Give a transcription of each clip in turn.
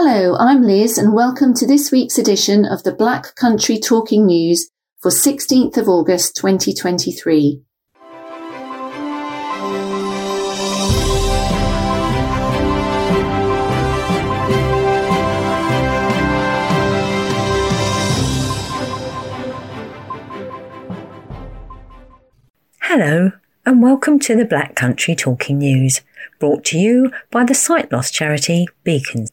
Hello, I'm Liz, and welcome to this week's edition of the Black Country Talking News for 16th of August 2023. Hello, and welcome to the Black Country Talking News, brought to you by the sight loss charity Beacons.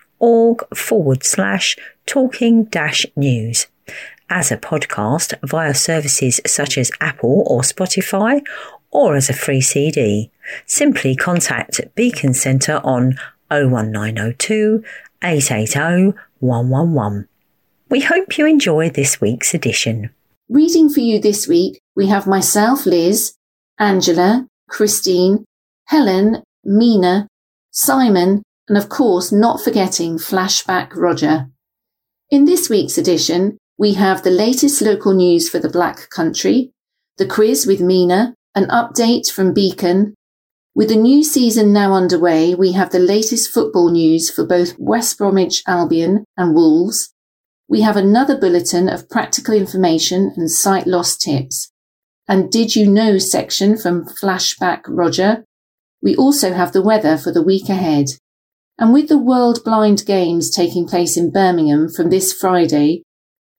org forward slash talking dash news as a podcast via services such as Apple or Spotify or as a free CD. Simply contact Beacon Centre on 01902 880 111. We hope you enjoy this week's edition. Reading for you this week, we have myself, Liz, Angela, Christine, Helen, Mina, Simon, and of course not forgetting Flashback Roger. In this week's edition, we have the latest local news for the Black Country, the quiz with Mina, an update from Beacon. With the new season now underway, we have the latest football news for both West Bromwich Albion and Wolves. We have another bulletin of practical information and sight loss tips. And did you know section from Flashback Roger? We also have the weather for the week ahead. And with the World Blind Games taking place in Birmingham from this Friday,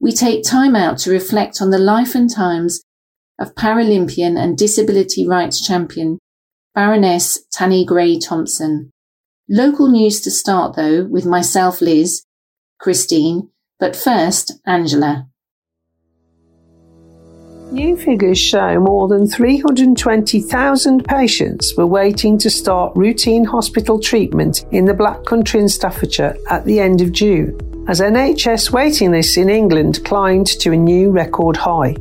we take time out to reflect on the life and times of Paralympian and disability rights champion Baroness Tanni Grey Thompson. Local news to start though with myself, Liz, Christine, but first, Angela. New figures show more than 320,000 patients were waiting to start routine hospital treatment in the Black Country in Staffordshire at the end of June, as NHS waiting lists in England climbed to a new record high.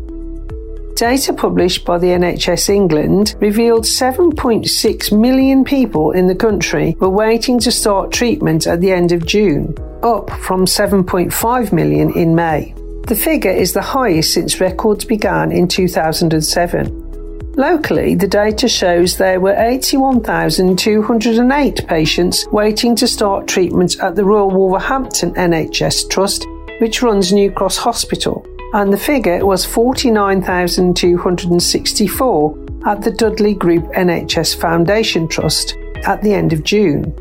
Data published by the NHS England revealed 7.6 million people in the country were waiting to start treatment at the end of June, up from 7.5 million in May. The figure is the highest since records began in 2007. Locally, the data shows there were 81,208 patients waiting to start treatment at the Royal Wolverhampton NHS Trust, which runs New Cross Hospital, and the figure was 49,264 at the Dudley Group NHS Foundation Trust at the end of June.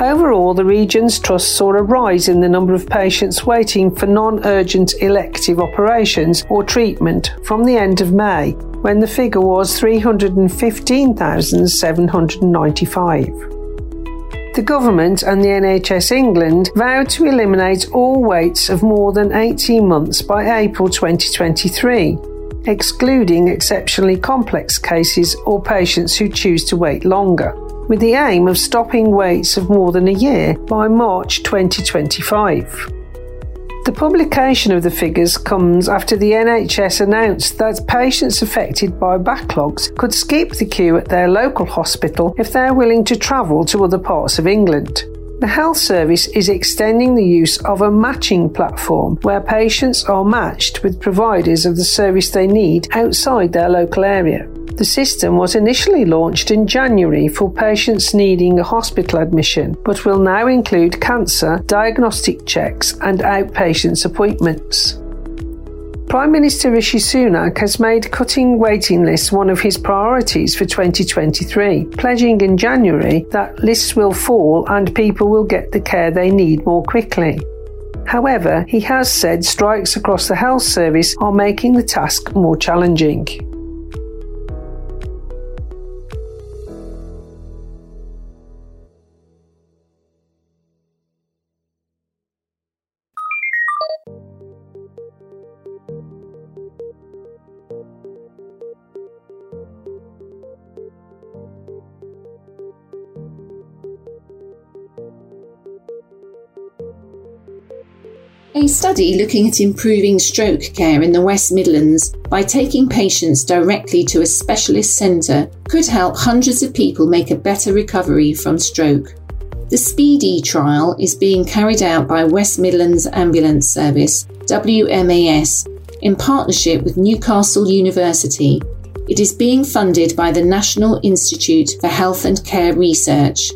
Overall, the region's trust saw a rise in the number of patients waiting for non urgent elective operations or treatment from the end of May, when the figure was 315,795. The government and the NHS England vowed to eliminate all waits of more than 18 months by April 2023, excluding exceptionally complex cases or patients who choose to wait longer with the aim of stopping waits of more than a year by March 2025. The publication of the figures comes after the NHS announced that patients affected by backlogs could skip the queue at their local hospital if they are willing to travel to other parts of England. The health service is extending the use of a matching platform where patients are matched with providers of the service they need outside their local area. The system was initially launched in January for patients needing a hospital admission, but will now include cancer, diagnostic checks, and outpatients appointments. Prime Minister Rishi Sunak has made cutting waiting lists one of his priorities for 2023, pledging in January that lists will fall and people will get the care they need more quickly. However, he has said strikes across the health service are making the task more challenging. Study looking at improving stroke care in the West Midlands by taking patients directly to a specialist centre could help hundreds of people make a better recovery from stroke. The SPEEDY trial is being carried out by West Midlands Ambulance Service, WMAS, in partnership with Newcastle University. It is being funded by the National Institute for Health and Care Research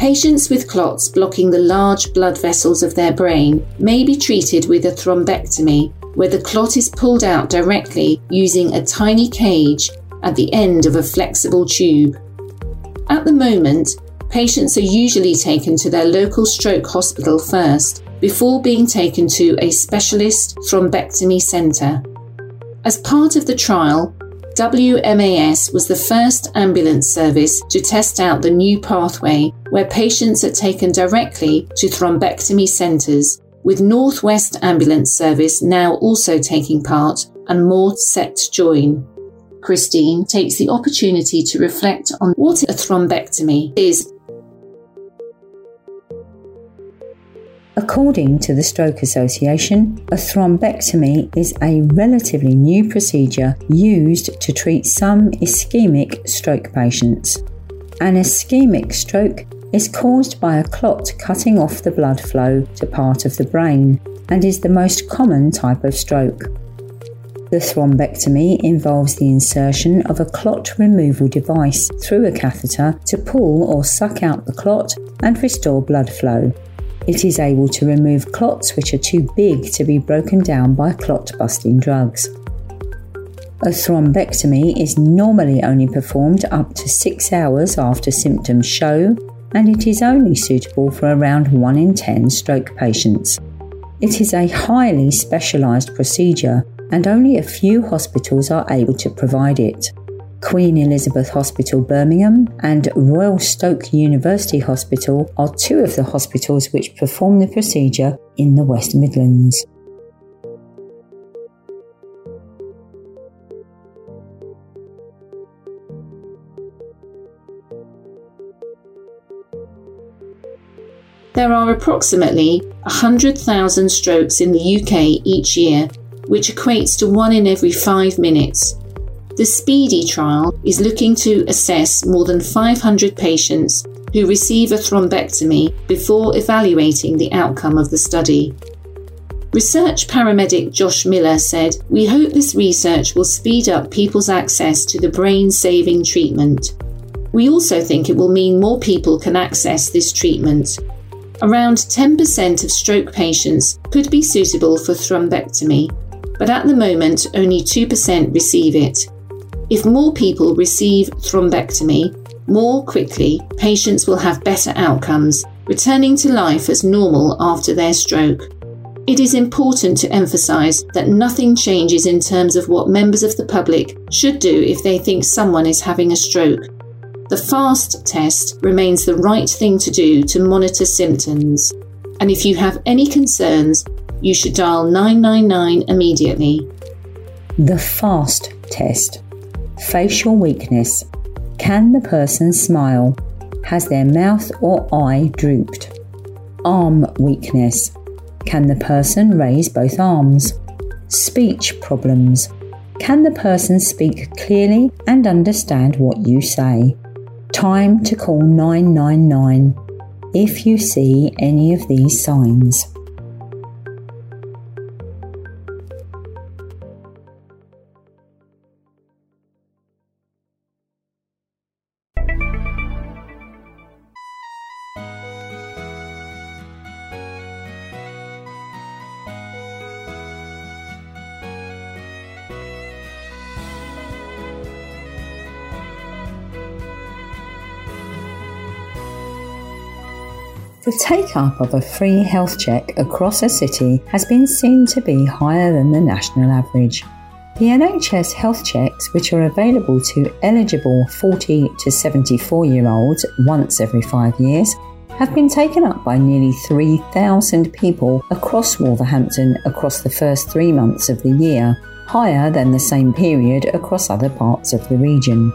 Patients with clots blocking the large blood vessels of their brain may be treated with a thrombectomy, where the clot is pulled out directly using a tiny cage at the end of a flexible tube. At the moment, patients are usually taken to their local stroke hospital first before being taken to a specialist thrombectomy centre. As part of the trial, WMAS was the first ambulance service to test out the new pathway where patients are taken directly to thrombectomy centres, with Northwest Ambulance Service now also taking part and more set to join. Christine takes the opportunity to reflect on what a thrombectomy is According to the Stroke Association, a thrombectomy is a relatively new procedure used to treat some ischemic stroke patients. An ischemic stroke is caused by a clot cutting off the blood flow to part of the brain and is the most common type of stroke. The thrombectomy involves the insertion of a clot removal device through a catheter to pull or suck out the clot and restore blood flow. It is able to remove clots which are too big to be broken down by clot busting drugs. A thrombectomy is normally only performed up to six hours after symptoms show, and it is only suitable for around 1 in 10 stroke patients. It is a highly specialised procedure, and only a few hospitals are able to provide it. Queen Elizabeth Hospital Birmingham and Royal Stoke University Hospital are two of the hospitals which perform the procedure in the West Midlands. There are approximately 100,000 strokes in the UK each year, which equates to one in every five minutes. The SPEEDY trial is looking to assess more than 500 patients who receive a thrombectomy before evaluating the outcome of the study. Research paramedic Josh Miller said, We hope this research will speed up people's access to the brain saving treatment. We also think it will mean more people can access this treatment. Around 10% of stroke patients could be suitable for thrombectomy, but at the moment only 2% receive it. If more people receive thrombectomy more quickly, patients will have better outcomes, returning to life as normal after their stroke. It is important to emphasise that nothing changes in terms of what members of the public should do if they think someone is having a stroke. The FAST test remains the right thing to do to monitor symptoms. And if you have any concerns, you should dial 999 immediately. The FAST test Facial weakness. Can the person smile? Has their mouth or eye drooped? Arm weakness. Can the person raise both arms? Speech problems. Can the person speak clearly and understand what you say? Time to call 999 if you see any of these signs. The take up of a free health check across a city has been seen to be higher than the national average. The NHS health checks, which are available to eligible 40 to 74 year olds once every five years, have been taken up by nearly 3,000 people across Wolverhampton across the first three months of the year, higher than the same period across other parts of the region.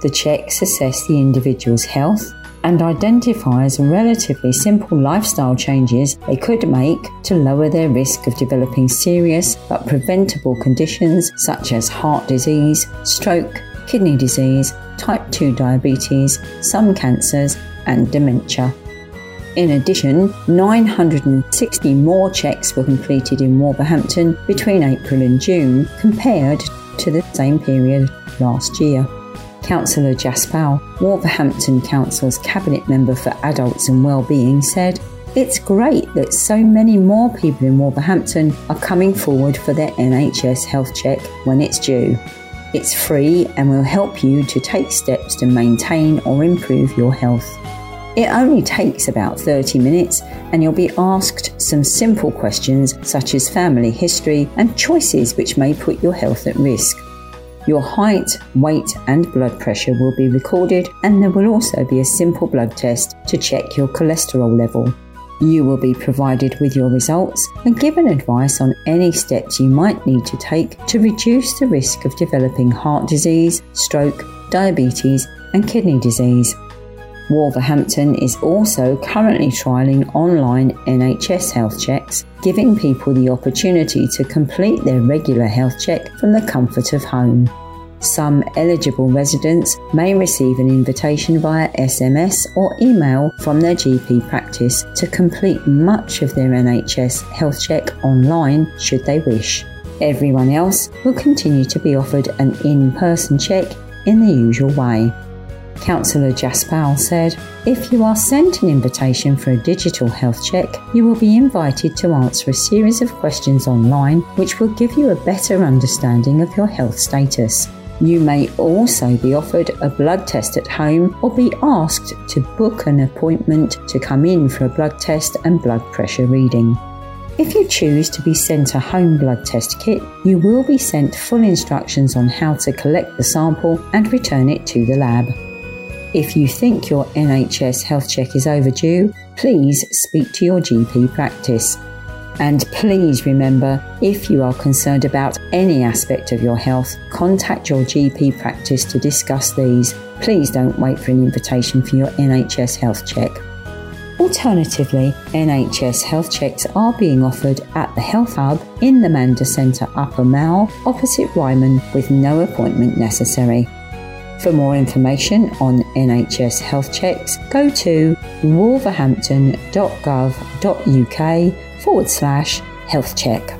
The checks assess the individual's health, and identifies relatively simple lifestyle changes they could make to lower their risk of developing serious but preventable conditions such as heart disease, stroke, kidney disease, type 2 diabetes, some cancers, and dementia. In addition, 960 more checks were completed in Wolverhampton between April and June compared to the same period last year. Councillor Jaspal, Wolverhampton Council's Cabinet Member for Adults and Wellbeing, said, It's great that so many more people in Wolverhampton are coming forward for their NHS health check when it's due. It's free and will help you to take steps to maintain or improve your health. It only takes about 30 minutes and you'll be asked some simple questions such as family history and choices which may put your health at risk. Your height, weight, and blood pressure will be recorded, and there will also be a simple blood test to check your cholesterol level. You will be provided with your results and given advice on any steps you might need to take to reduce the risk of developing heart disease, stroke, diabetes, and kidney disease. Wolverhampton is also currently trialling online NHS health checks, giving people the opportunity to complete their regular health check from the comfort of home. Some eligible residents may receive an invitation via SMS or email from their GP practice to complete much of their NHS health check online should they wish. Everyone else will continue to be offered an in person check in the usual way. Councillor Jaspal said, If you are sent an invitation for a digital health check, you will be invited to answer a series of questions online which will give you a better understanding of your health status. You may also be offered a blood test at home or be asked to book an appointment to come in for a blood test and blood pressure reading. If you choose to be sent a home blood test kit, you will be sent full instructions on how to collect the sample and return it to the lab. If you think your NHS health check is overdue, please speak to your GP practice. And please remember if you are concerned about any aspect of your health, contact your GP practice to discuss these. Please don't wait for an invitation for your NHS health check. Alternatively, NHS health checks are being offered at the Health Hub in the Mander Centre Upper Mall, opposite Ryman, with no appointment necessary. For more information on NHS health checks, go to wolverhampton.gov.uk forward slash health check.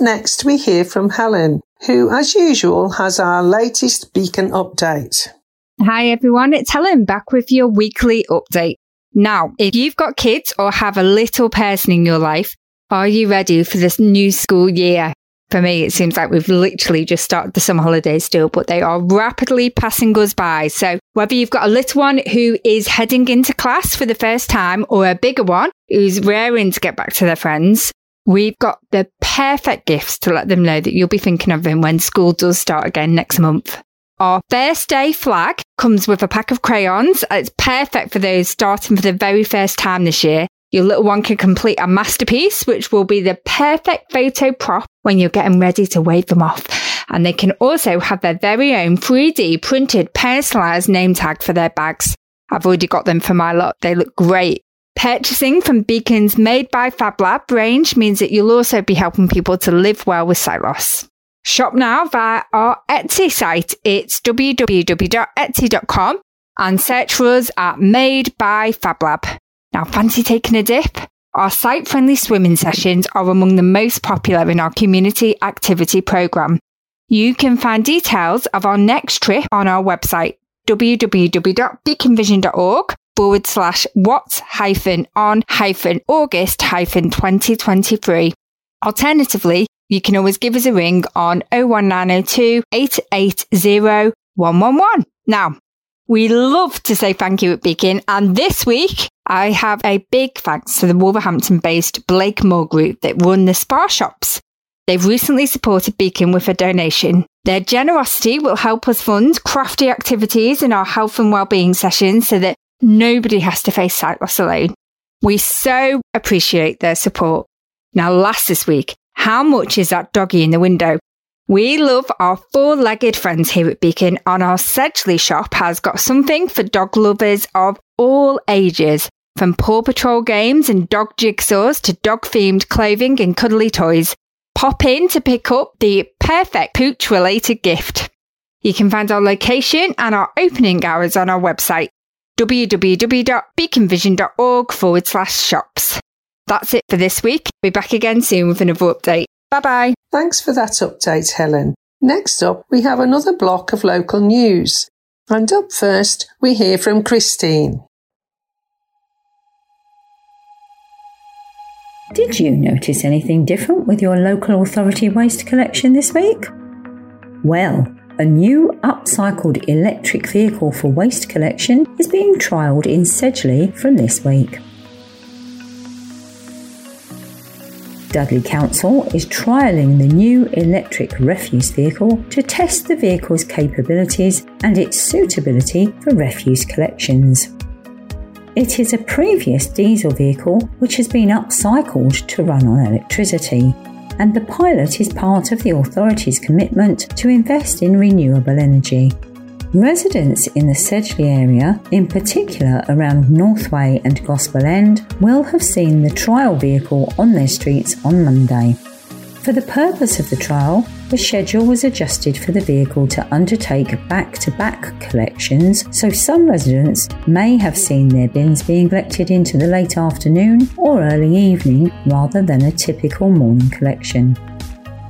Next, we hear from Helen, who, as usual, has our latest beacon update. Hi, everyone. It's Helen back with your weekly update. Now, if you've got kids or have a little person in your life, are you ready for this new school year? For me, it seems like we've literally just started the summer holidays still, but they are rapidly passing us by. So whether you've got a little one who is heading into class for the first time or a bigger one who's raring to get back to their friends, we've got the perfect gifts to let them know that you'll be thinking of them when school does start again next month. Our first day flag comes with a pack of crayons. It's perfect for those starting for the very first time this year. Your little one can complete a masterpiece, which will be the perfect photo prop when you're getting ready to wave them off. And they can also have their very own 3D printed personalized name tag for their bags. I've already got them for my lot. They look great. Purchasing from Beacon's Made by FabLab range means that you'll also be helping people to live well with sight loss. Shop now via our Etsy sight. It's www.etsy.com and search for us at Made by FabLab. Now, fancy taking a dip? Our site friendly swimming sessions are among the most popular in our community activity program. You can find details of our next trip on our website, www.beaconvision.org forward slash what hyphen on hyphen August hyphen 2023. Alternatively, you can always give us a ring on 01902 880 111. Now, we love to say thank you at Beacon, and this week I have a big thanks to the Wolverhampton based Blakemore Group that run the SPAR shops. They've recently supported Beacon with a donation. Their generosity will help us fund crafty activities in our health and wellbeing sessions so that nobody has to face sight loss alone. We so appreciate their support. Now, last this week, how much is that doggy in the window? We love our four legged friends here at Beacon, and our Sedgley shop has got something for dog lovers of all ages. From Paw Patrol games and dog jigsaws to dog themed clothing and cuddly toys. Pop in to pick up the perfect pooch related gift. You can find our location and our opening hours on our website www.beaconvision.org forward slash shops. That's it for this week. Be back again soon with another update. Bye bye. Thanks for that update, Helen. Next up, we have another block of local news. And up first, we hear from Christine. Did you notice anything different with your local authority waste collection this week? Well, a new upcycled electric vehicle for waste collection is being trialled in Sedgley from this week. Dudley Council is trialling the new electric refuse vehicle to test the vehicle's capabilities and its suitability for refuse collections. It is a previous diesel vehicle which has been upcycled to run on electricity, and the pilot is part of the authority's commitment to invest in renewable energy. Residents in the Sedgley area, in particular around Northway and Gospel End, will have seen the trial vehicle on their streets on Monday. For the purpose of the trial, the schedule was adjusted for the vehicle to undertake back to back collections, so some residents may have seen their bins being collected into the late afternoon or early evening rather than a typical morning collection.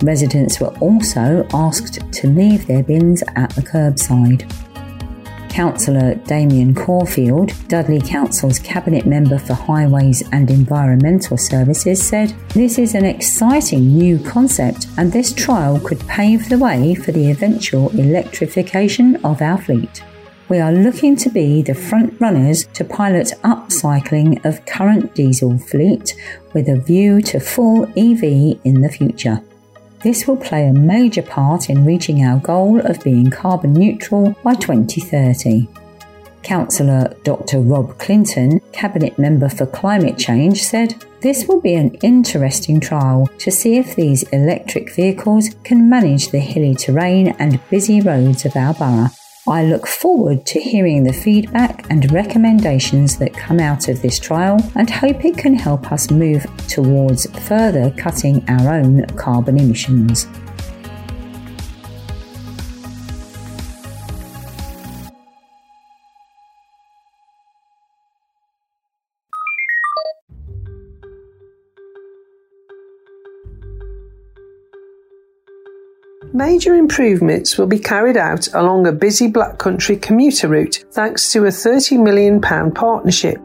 Residents were also asked to leave their bins at the curbside. Councillor Damian Corfield, Dudley Council's Cabinet Member for Highways and Environmental Services, said, This is an exciting new concept, and this trial could pave the way for the eventual electrification of our fleet. We are looking to be the front runners to pilot upcycling of current diesel fleet with a view to full EV in the future. This will play a major part in reaching our goal of being carbon neutral by 2030. Councillor Dr. Rob Clinton, Cabinet Member for Climate Change, said, This will be an interesting trial to see if these electric vehicles can manage the hilly terrain and busy roads of our borough I look forward to hearing the feedback and recommendations that come out of this trial and hope it can help us move towards further cutting our own carbon emissions. Major improvements will be carried out along a busy Black Country commuter route thanks to a £30 million partnership.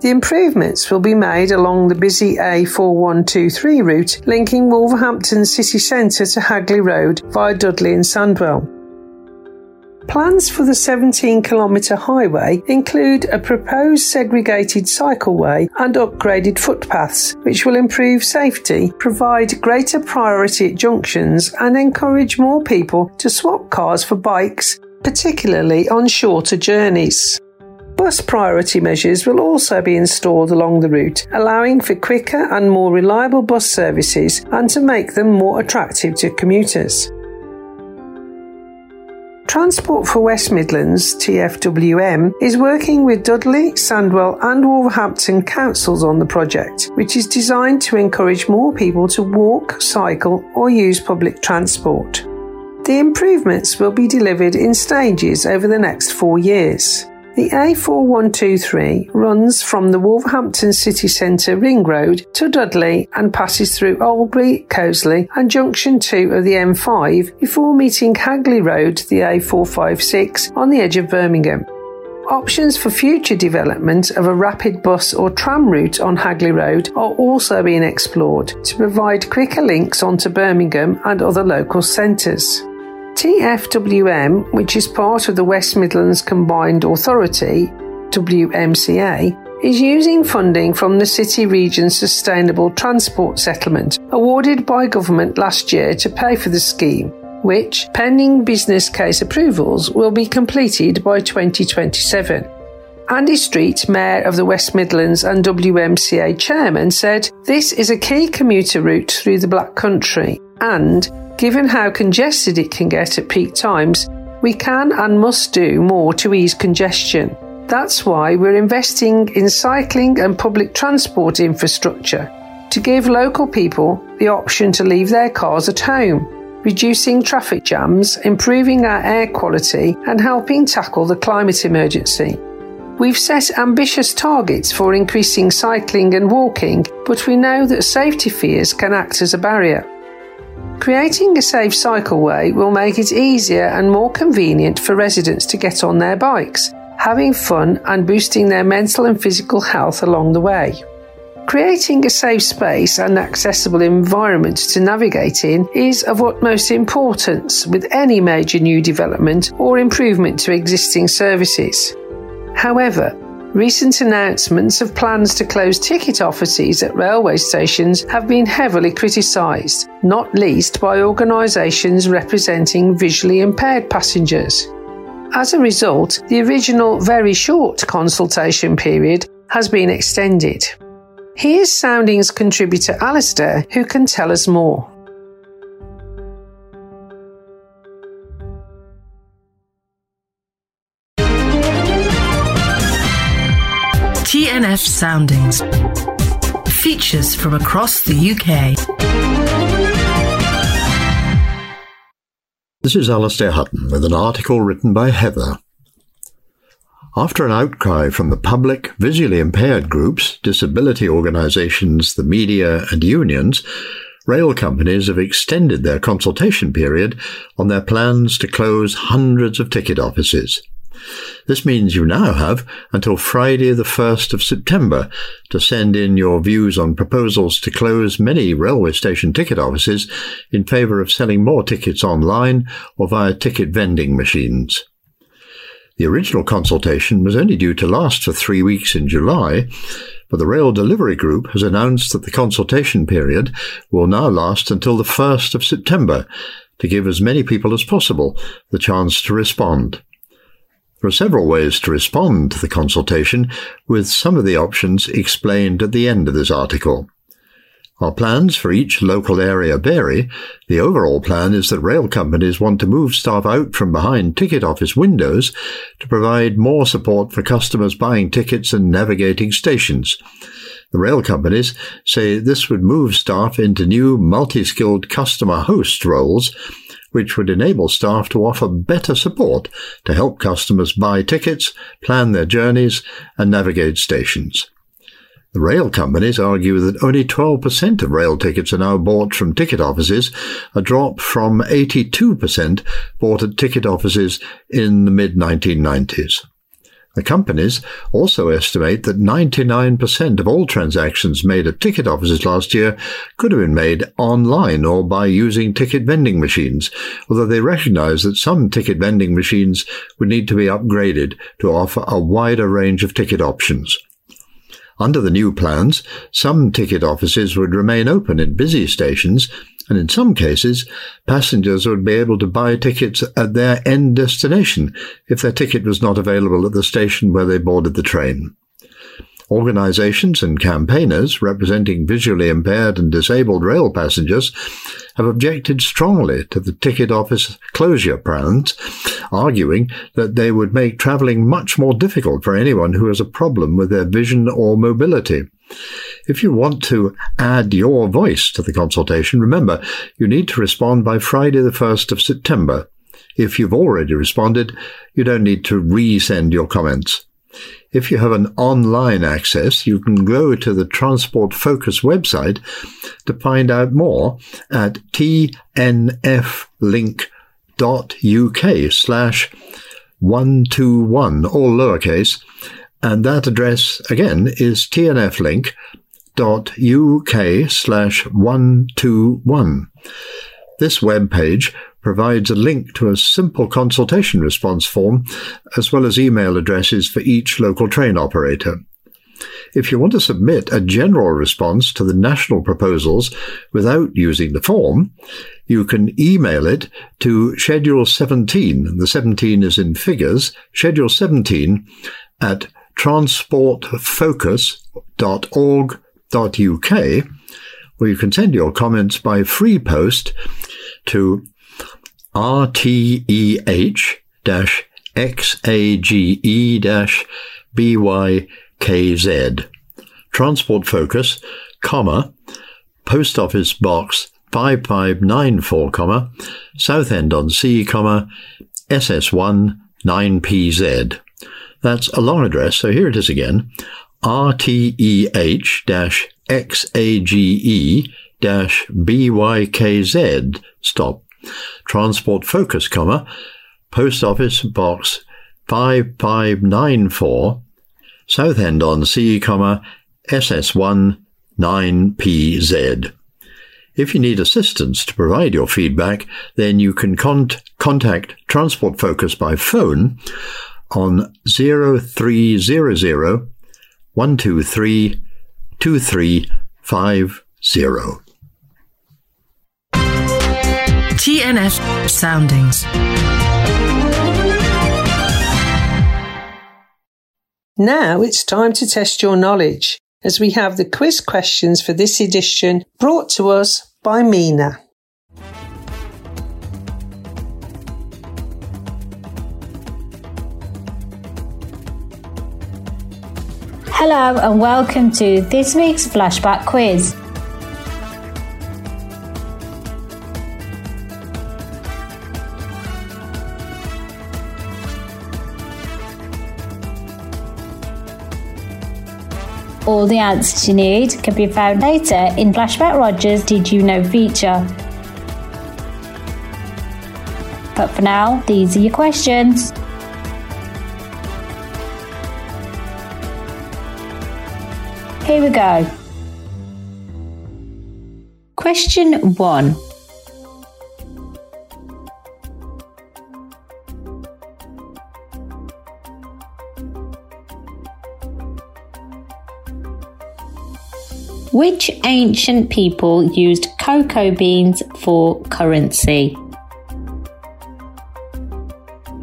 The improvements will be made along the busy A4123 route linking Wolverhampton city centre to Hagley Road via Dudley and Sandwell. Plans for the 17 kilometre highway include a proposed segregated cycleway and upgraded footpaths, which will improve safety, provide greater priority at junctions, and encourage more people to swap cars for bikes, particularly on shorter journeys. Bus priority measures will also be installed along the route, allowing for quicker and more reliable bus services and to make them more attractive to commuters. Transport for West Midlands, TFWM, is working with Dudley, Sandwell, and Wolverhampton councils on the project, which is designed to encourage more people to walk, cycle, or use public transport. The improvements will be delivered in stages over the next four years. The A4123 runs from the Wolverhampton city centre ring road to Dudley and passes through Oldbury, Coseley and junction 2 of the M5 before meeting Hagley Road, the A456, on the edge of Birmingham. Options for future development of a rapid bus or tram route on Hagley Road are also being explored to provide quicker links onto Birmingham and other local centres. TFWM, which is part of the West Midlands Combined Authority, WMCA, is using funding from the City Region Sustainable Transport Settlement awarded by government last year to pay for the scheme, which, pending business case approvals, will be completed by 2027. Andy Street, Mayor of the West Midlands and WMCA Chairman, said this is a key commuter route through the Black Country, and given how congested it can get at peak times, we can and must do more to ease congestion. That's why we're investing in cycling and public transport infrastructure to give local people the option to leave their cars at home, reducing traffic jams, improving our air quality, and helping tackle the climate emergency. We've set ambitious targets for increasing cycling and walking, but we know that safety fears can act as a barrier. Creating a safe cycleway will make it easier and more convenient for residents to get on their bikes, having fun and boosting their mental and physical health along the way. Creating a safe space and accessible environment to navigate in is of utmost importance with any major new development or improvement to existing services. However, recent announcements of plans to close ticket offices at railway stations have been heavily criticised, not least by organisations representing visually impaired passengers. As a result, the original very short consultation period has been extended. Here's Soundings contributor Alistair, who can tell us more. Soundings. Features from across the UK. This is Alastair Hutton with an article written by Heather. After an outcry from the public, visually impaired groups, disability organisations, the media, and unions, rail companies have extended their consultation period on their plans to close hundreds of ticket offices. This means you now have until Friday the 1st of September to send in your views on proposals to close many railway station ticket offices in favour of selling more tickets online or via ticket vending machines. The original consultation was only due to last for three weeks in July, but the Rail Delivery Group has announced that the consultation period will now last until the 1st of September to give as many people as possible the chance to respond. There are several ways to respond to the consultation, with some of the options explained at the end of this article. Our plans for each local area vary. The overall plan is that rail companies want to move staff out from behind ticket office windows to provide more support for customers buying tickets and navigating stations. The rail companies say this would move staff into new multi-skilled customer host roles which would enable staff to offer better support to help customers buy tickets, plan their journeys, and navigate stations. The rail companies argue that only 12% of rail tickets are now bought from ticket offices, a drop from 82% bought at ticket offices in the mid 1990s. The companies also estimate that 99% of all transactions made at ticket offices last year could have been made online or by using ticket vending machines, although they recognize that some ticket vending machines would need to be upgraded to offer a wider range of ticket options. Under the new plans, some ticket offices would remain open in busy stations and in some cases, passengers would be able to buy tickets at their end destination if their ticket was not available at the station where they boarded the train. Organizations and campaigners representing visually impaired and disabled rail passengers have objected strongly to the ticket office closure plans, arguing that they would make travelling much more difficult for anyone who has a problem with their vision or mobility. If you want to add your voice to the consultation, remember you need to respond by Friday the 1st of September. If you've already responded, you don't need to resend your comments. If you have an online access, you can go to the Transport Focus website to find out more at tnflink.uk slash 121, all lowercase, and that address again is tnflink.uk slash 121. This web page provides a link to a simple consultation response form, as well as email addresses for each local train operator. If you want to submit a general response to the national proposals without using the form, you can email it to Schedule 17. The 17 is in figures, Schedule 17 at transportfocus.org.uk, or you can send your comments by free post to RTEH XAGE BYKZ. Transport Focus, comma, Post Office Box 5594, comma, Southend on Sea, comma, SS1 9PZ. That's a long address, so here it is again. RTEH XAGE BYKZ. Stop. Transport Focus, comma, Post Office Box 5594, Southend on Sea, comma, SS1 9PZ. If you need assistance to provide your feedback, then you can con- contact Transport Focus by phone on 0300 123 2350. TNF Soundings. Now it's time to test your knowledge as we have the quiz questions for this edition brought to us by Mina. Hello and welcome to this week's flashback quiz. All the answers you need can be found later in Flashback Rogers Did You Know feature. But for now, these are your questions. Here we go. Question 1. Which ancient people used cocoa beans for currency?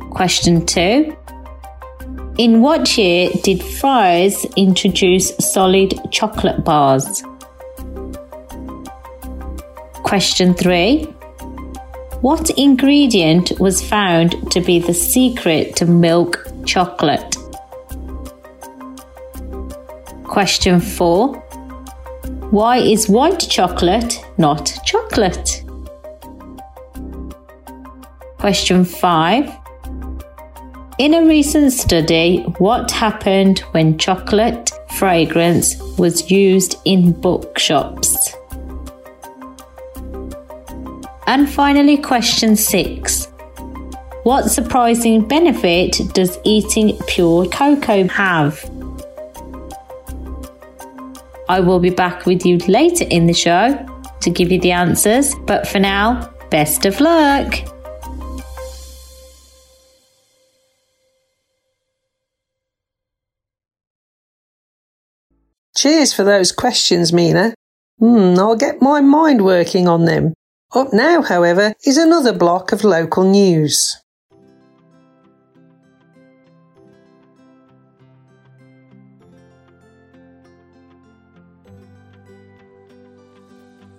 Question 2. In what year did Fry's introduce solid chocolate bars? Question 3. What ingredient was found to be the secret to milk chocolate? Question 4. Why is white chocolate not chocolate? Question 5. In a recent study, what happened when chocolate fragrance was used in bookshops? And finally, question 6. What surprising benefit does eating pure cocoa have? I will be back with you later in the show to give you the answers, but for now, best of luck! Cheers for those questions, Mina. Hmm, I'll get my mind working on them. Up now, however, is another block of local news.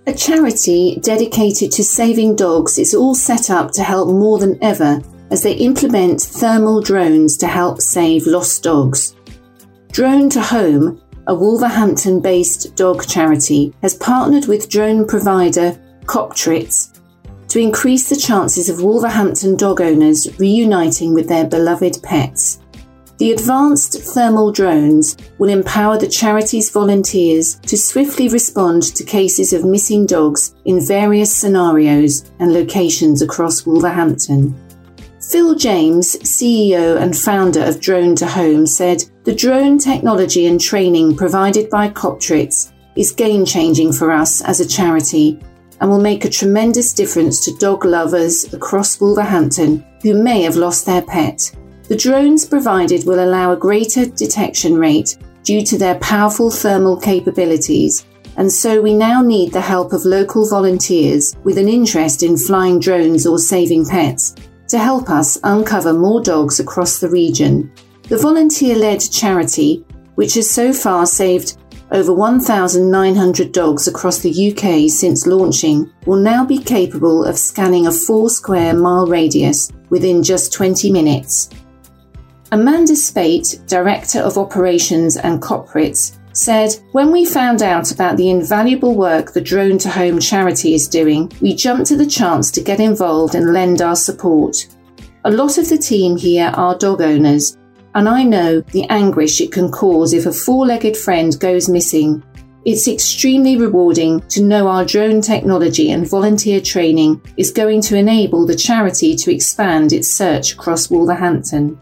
A charity dedicated to saving dogs is all set up to help more than ever as they implement thermal drones to help save lost dogs. Drone to Home, a Wolverhampton based dog charity, has partnered with drone provider Coptrz to increase the chances of Wolverhampton dog owners reuniting with their beloved pets. The advanced thermal drones will empower the charity's volunteers to swiftly respond to cases of missing dogs in various scenarios and locations across Wolverhampton. Phil James, CEO and founder of Drone to Home, said the drone technology and training provided by Coptrz is game changing for us as a charity and will make a tremendous difference to dog lovers across Wolverhampton who may have lost their pet. The drones provided will allow a greater detection rate due to their powerful thermal capabilities, and so we now need the help of local volunteers with an interest in flying drones or saving pets to help us uncover more dogs across the region. The volunteer led charity, which has so far saved over 1,900 dogs across the UK since launching, will now be capable of scanning a four square mile radius within just 20 minutes. Amanda Spate, Director of Operations and Corporates, said, When we found out about the invaluable work the Drone to Home charity is doing, we jumped at the chance to get involved and lend our support. A lot of the team here are dog owners, and I know the anguish it can cause if a four legged friend goes missing. It's extremely rewarding to know our drone technology and volunteer training is going to enable the charity to expand its search across Wolverhampton.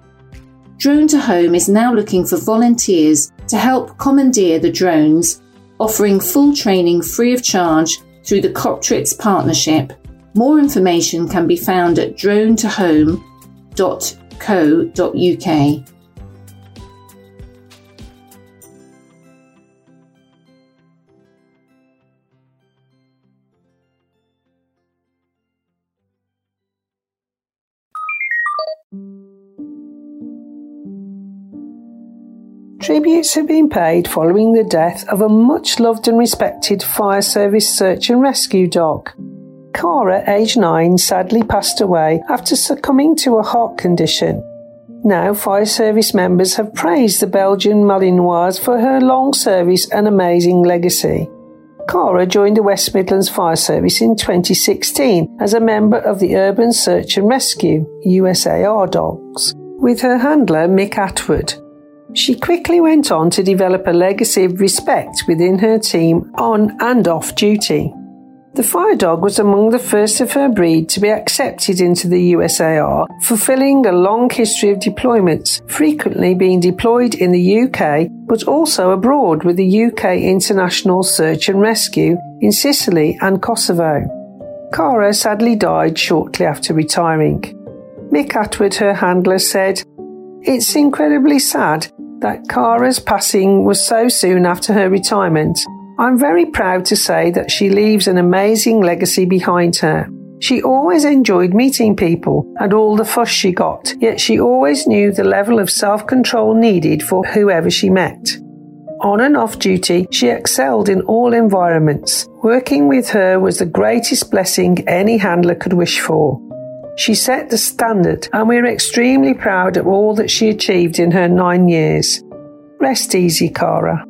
Drone to Home is now looking for volunteers to help commandeer the drones, offering full training free of charge through the Coptrz partnership. More information can be found at dronetohome.co.uk. Tributes have been paid following the death of a much loved and respected fire service search and rescue dog. Cara, aged 9, sadly passed away after succumbing to a heart condition. Now, fire service members have praised the Belgian Malinois for her long service and amazing legacy. Cara joined the West Midlands Fire Service in 2016 as a member of the Urban Search and Rescue USAR dogs, with her handler Mick Atwood. She quickly went on to develop a legacy of respect within her team on and off duty. The fire dog was among the first of her breed to be accepted into the USAR, fulfilling a long history of deployments, frequently being deployed in the UK but also abroad with the UK International Search and Rescue in Sicily and Kosovo. Cara sadly died shortly after retiring. Mick Atwood, her handler, said, It's incredibly sad that Cara's passing was so soon after her retirement. I'm very proud to say that she leaves an amazing legacy behind her. She always enjoyed meeting people and all the fuss she got, yet she always knew the level of self control needed for whoever she met. On and off duty, she excelled in all environments. Working with her was the greatest blessing any handler could wish for. She set the standard, and we're extremely proud of all that she achieved in her nine years. Rest easy, Cara.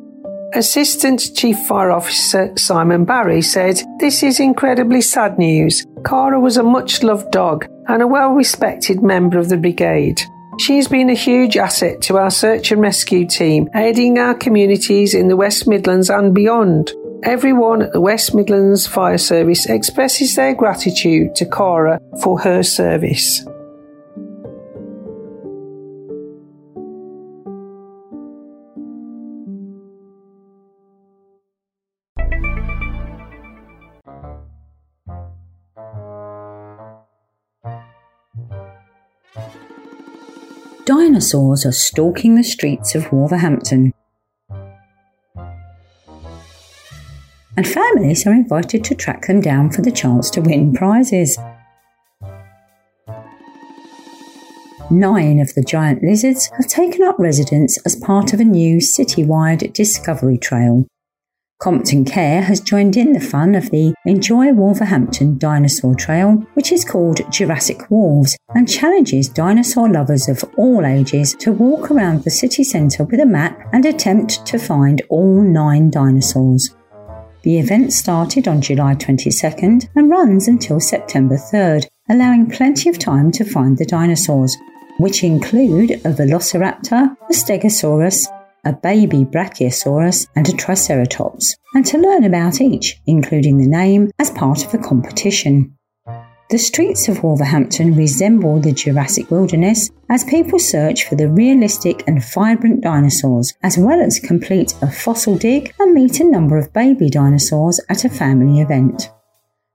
Assistant Chief Fire Officer Simon Barry said, This is incredibly sad news. Cara was a much loved dog and a well respected member of the brigade. She has been a huge asset to our search and rescue team, aiding our communities in the West Midlands and beyond. Everyone at the West Midlands Fire Service expresses their gratitude to Cara for her service. Dinosaurs are stalking the streets of Wolverhampton and families are invited to track them down for the chance to win prizes. Nine of the giant lizards have taken up residence as part of a new citywide discovery trail. Compton Care has joined in the fun of the Enjoy Wolverhampton Dinosaur Trail, which is called Jurassic Wolves and challenges dinosaur lovers of all ages to walk around the city centre with a map and attempt to find all nine dinosaurs. The event started on July 22nd and runs until September 3rd, allowing plenty of time to find the dinosaurs, which include a velociraptor, a stegosaurus, a baby brachiosaurus, and a triceratops, and to learn about each, including the name, as part of the competition. The streets of Wolverhampton resemble the Jurassic wilderness as people search for the realistic and vibrant dinosaurs, as well as complete a fossil dig and meet a number of baby dinosaurs at a family event.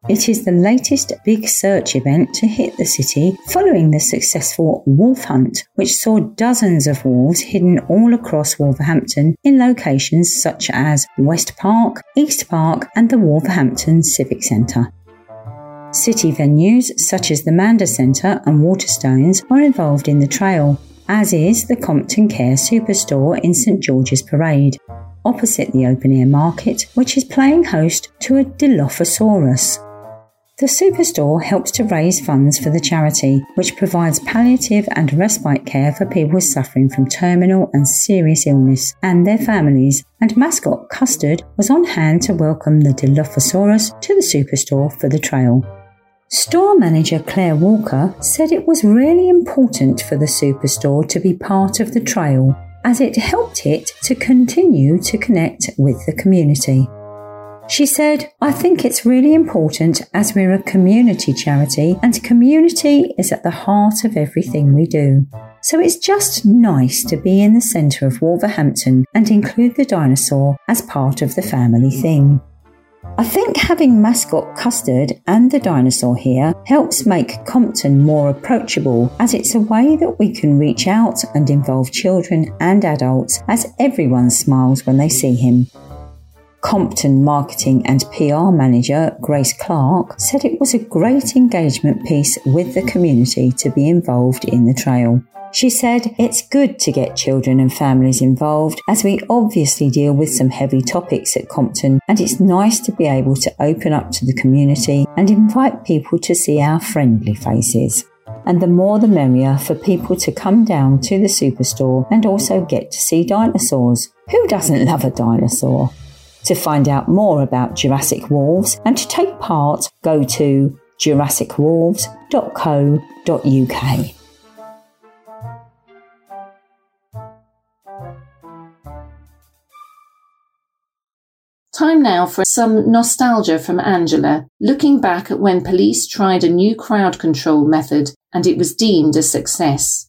It is the latest big search event to hit the city following the successful wolf hunt, which saw dozens of wolves hidden all across Wolverhampton in locations such as West Park, East Park, and the Wolverhampton Civic Centre. City venues such as the Mander Centre and Waterstones are involved in the trail, as is the Compton Care Superstore in St George's Parade, opposite the open air market, which is playing host to a Dilophosaurus, the Superstore helps to raise funds for the charity, which provides palliative and respite care for people suffering from terminal and serious illness and their families, and mascot Custard was on hand to welcome the Dilophosaurus to the Superstore for the trail. Store manager Claire Walker said it was really important for the Superstore to be part of the trail as it helped it to continue to connect with the community. She said, I think it's really important as we're a community charity and community is at the heart of everything we do. So it's just nice to be in the centre of Wolverhampton and include the dinosaur as part of the family thing. I think having mascot Custard and the dinosaur here helps make Compton more approachable as it's a way that we can reach out and involve children and adults as everyone smiles when they see him. Compton marketing and PR manager Grace Clark said it was a great engagement piece with the community to be involved in the trail. She said, It's good to get children and families involved as we obviously deal with some heavy topics at Compton, and it's nice to be able to open up to the community and invite people to see our friendly faces. And the more the merrier for people to come down to the superstore and also get to see dinosaurs. Who doesn't love a dinosaur? To find out more about Jurassic Wolves and to take part, go to jurassicwolves.co.uk. Time now for some nostalgia from Angela, looking back at when police tried a new crowd control method and it was deemed a success.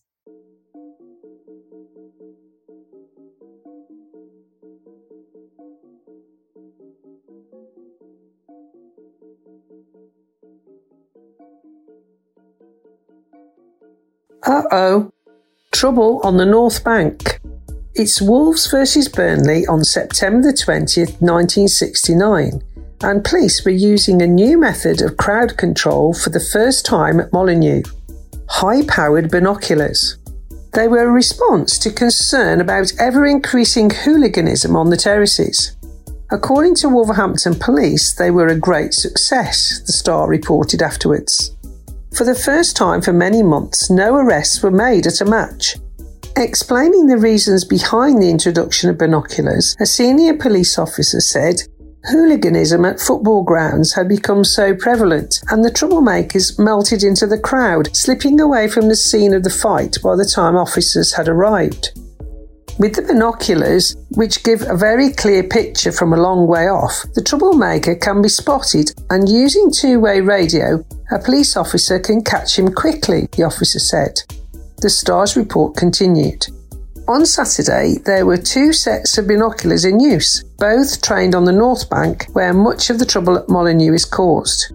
Uh oh. Trouble on the North Bank. It's Wolves versus Burnley on September the 20th, 1969, and police were using a new method of crowd control for the first time at Molineux high powered binoculars. They were a response to concern about ever increasing hooliganism on the terraces. According to Wolverhampton Police, they were a great success, the Star reported afterwards. For the first time for many months, no arrests were made at a match. Explaining the reasons behind the introduction of binoculars, a senior police officer said, Hooliganism at football grounds had become so prevalent, and the troublemakers melted into the crowd, slipping away from the scene of the fight by the time officers had arrived. With the binoculars, which give a very clear picture from a long way off, the troublemaker can be spotted, and using two way radio, a police officer can catch him quickly, the officer said. The Star's report continued. On Saturday, there were two sets of binoculars in use, both trained on the North Bank, where much of the trouble at Molineux is caused.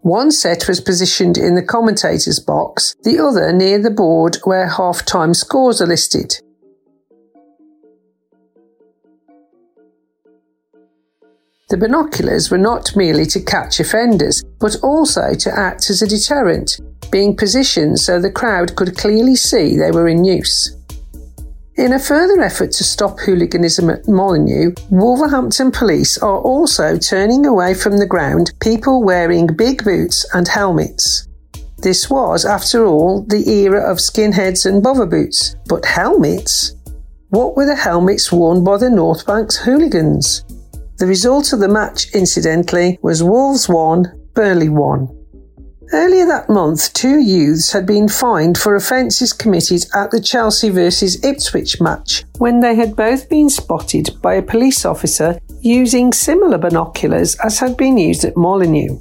One set was positioned in the commentator's box, the other near the board where half time scores are listed. The binoculars were not merely to catch offenders, but also to act as a deterrent, being positioned so the crowd could clearly see they were in use. In a further effort to stop hooliganism at Molineux, Wolverhampton police are also turning away from the ground people wearing big boots and helmets. This was, after all, the era of skinheads and bother boots, but helmets? What were the helmets worn by the North Bank's hooligans? The result of the match, incidentally, was Wolves 1, Burnley 1. Earlier that month, two youths had been fined for offences committed at the Chelsea vs Ipswich match when they had both been spotted by a police officer using similar binoculars as had been used at Molineux.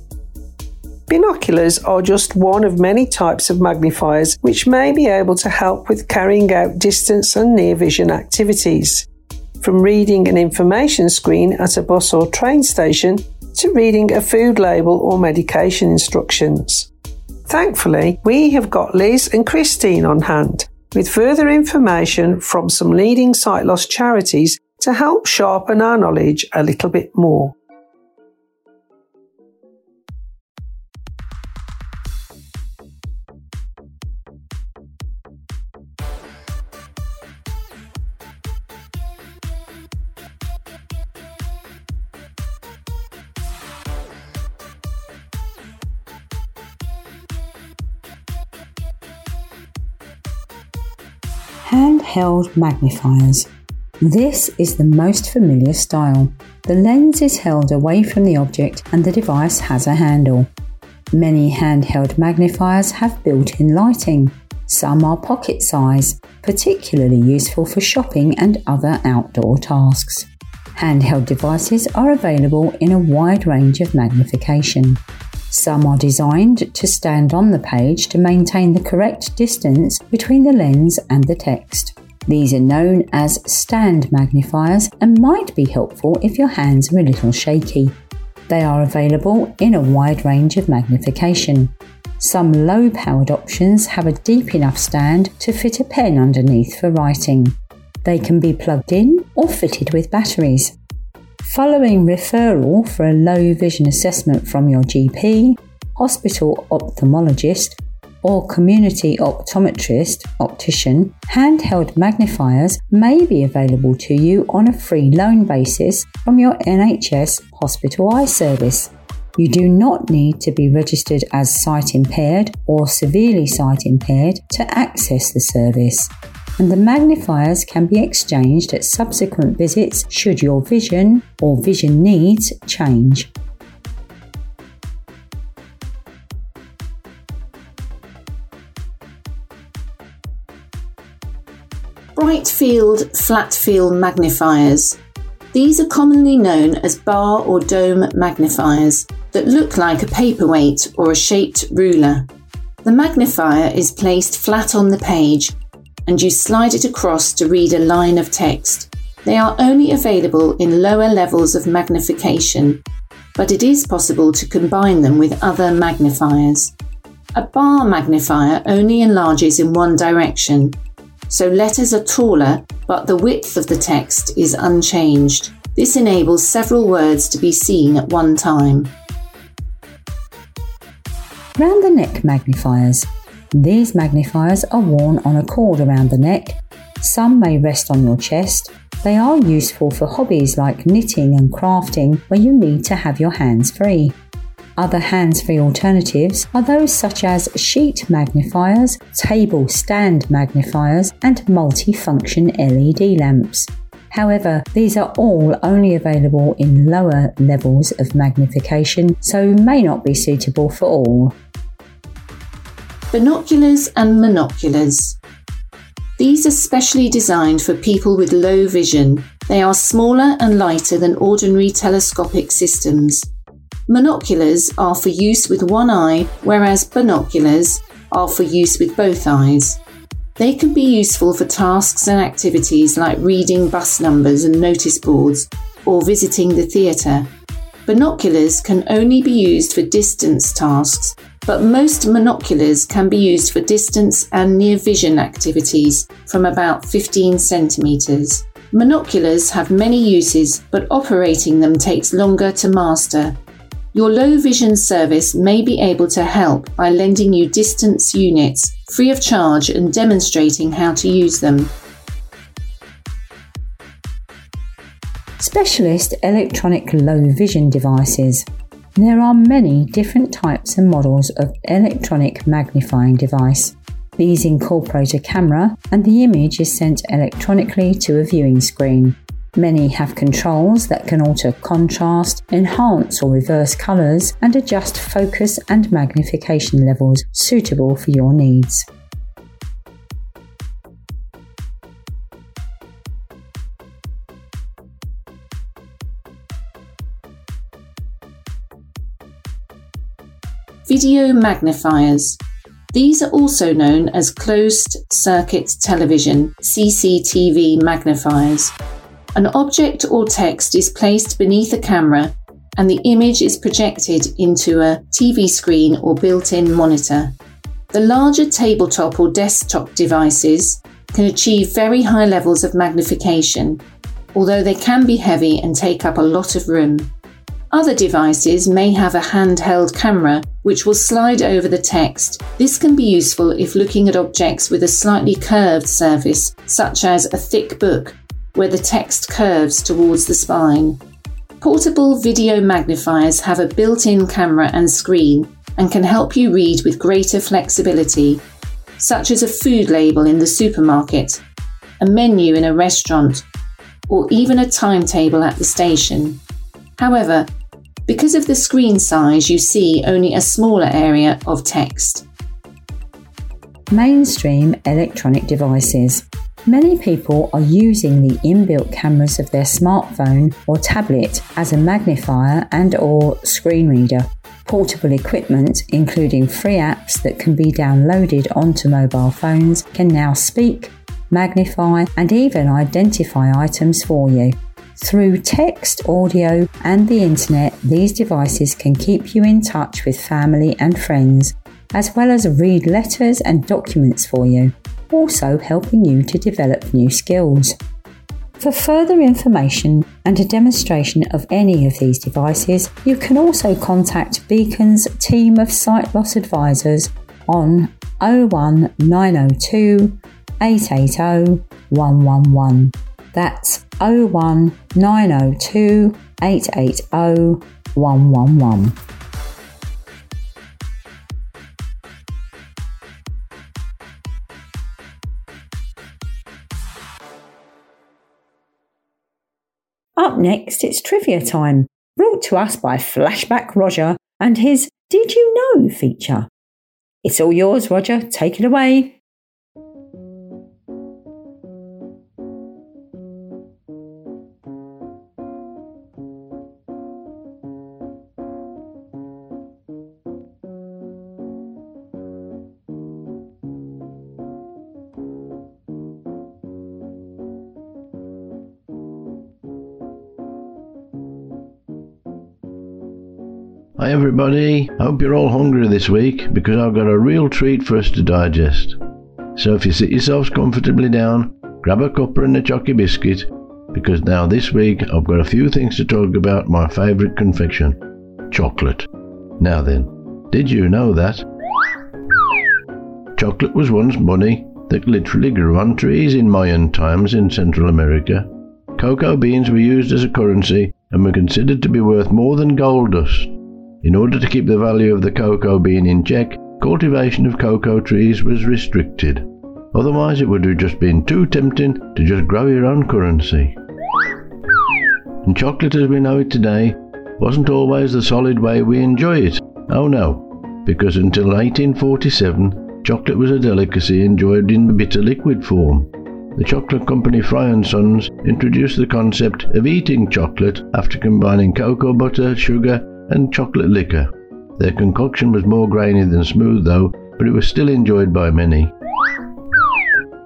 Binoculars are just one of many types of magnifiers which may be able to help with carrying out distance and near vision activities. From reading an information screen at a bus or train station to reading a food label or medication instructions. Thankfully, we have got Liz and Christine on hand with further information from some leading sight loss charities to help sharpen our knowledge a little bit more. Handheld magnifiers. This is the most familiar style. The lens is held away from the object and the device has a handle. Many handheld magnifiers have built in lighting. Some are pocket size, particularly useful for shopping and other outdoor tasks. Handheld devices are available in a wide range of magnification. Some are designed to stand on the page to maintain the correct distance between the lens and the text. These are known as stand magnifiers and might be helpful if your hands are a little shaky. They are available in a wide range of magnification. Some low powered options have a deep enough stand to fit a pen underneath for writing. They can be plugged in or fitted with batteries. Following referral for a low vision assessment from your GP, hospital ophthalmologist, or community optometrist optician, handheld magnifiers may be available to you on a free loan basis from your NHS hospital eye service. You do not need to be registered as sight impaired or severely sight impaired to access the service and the magnifiers can be exchanged at subsequent visits should your vision or vision needs change. Bright field, flat field magnifiers. These are commonly known as bar or dome magnifiers that look like a paperweight or a shaped ruler. The magnifier is placed flat on the page and you slide it across to read a line of text. They are only available in lower levels of magnification, but it is possible to combine them with other magnifiers. A bar magnifier only enlarges in one direction, so letters are taller, but the width of the text is unchanged. This enables several words to be seen at one time. Round the neck magnifiers these magnifiers are worn on a cord around the neck. Some may rest on your chest. They are useful for hobbies like knitting and crafting where you need to have your hands free. Other hands free alternatives are those such as sheet magnifiers, table stand magnifiers, and multifunction LED lamps. However, these are all only available in lower levels of magnification, so may not be suitable for all. Binoculars and monoculars. These are specially designed for people with low vision. They are smaller and lighter than ordinary telescopic systems. Monoculars are for use with one eye, whereas binoculars are for use with both eyes. They can be useful for tasks and activities like reading bus numbers and notice boards or visiting the theatre. Binoculars can only be used for distance tasks but most monoculars can be used for distance and near vision activities from about 15 centimetres. Monoculars have many uses, but operating them takes longer to master. Your low vision service may be able to help by lending you distance units free of charge and demonstrating how to use them. Specialist electronic low vision devices. There are many different types and models of electronic magnifying device. These incorporate a camera and the image is sent electronically to a viewing screen. Many have controls that can alter contrast, enhance or reverse colours, and adjust focus and magnification levels suitable for your needs. Video magnifiers. These are also known as closed circuit television CCTV magnifiers. An object or text is placed beneath a camera and the image is projected into a TV screen or built in monitor. The larger tabletop or desktop devices can achieve very high levels of magnification, although they can be heavy and take up a lot of room. Other devices may have a handheld camera which will slide over the text. This can be useful if looking at objects with a slightly curved surface, such as a thick book, where the text curves towards the spine. Portable video magnifiers have a built in camera and screen and can help you read with greater flexibility, such as a food label in the supermarket, a menu in a restaurant, or even a timetable at the station. However, because of the screen size, you see only a smaller area of text. Mainstream electronic devices. Many people are using the inbuilt cameras of their smartphone or tablet as a magnifier and or screen reader. Portable equipment, including free apps that can be downloaded onto mobile phones, can now speak, magnify, and even identify items for you. Through text, audio, and the internet, these devices can keep you in touch with family and friends, as well as read letters and documents for you also helping you to develop new skills. For further information and a demonstration of any of these devices, you can also contact Beacon's team of sight loss advisors on 01902 880 111. That's 01902 880 111. Up next, it's trivia time, brought to us by Flashback Roger and his Did You Know feature. It's all yours, Roger. Take it away. Everybody, hope you're all hungry this week because I've got a real treat for us to digest. So if you sit yourselves comfortably down, grab a cuppa and a chocky biscuit because now this week I've got a few things to talk about my favourite confection chocolate. Now then, did you know that? Chocolate was once money that literally grew on trees in Mayan times in Central America. Cocoa beans were used as a currency and were considered to be worth more than gold dust. In order to keep the value of the cocoa bean in check, cultivation of cocoa trees was restricted. Otherwise, it would have just been too tempting to just grow your own currency. And chocolate as we know it today wasn't always the solid way we enjoy it. Oh no, because until 1847, chocolate was a delicacy enjoyed in bitter liquid form. The chocolate company Fry & Sons introduced the concept of eating chocolate after combining cocoa butter, sugar, and chocolate liquor. Their concoction was more grainy than smooth, though, but it was still enjoyed by many.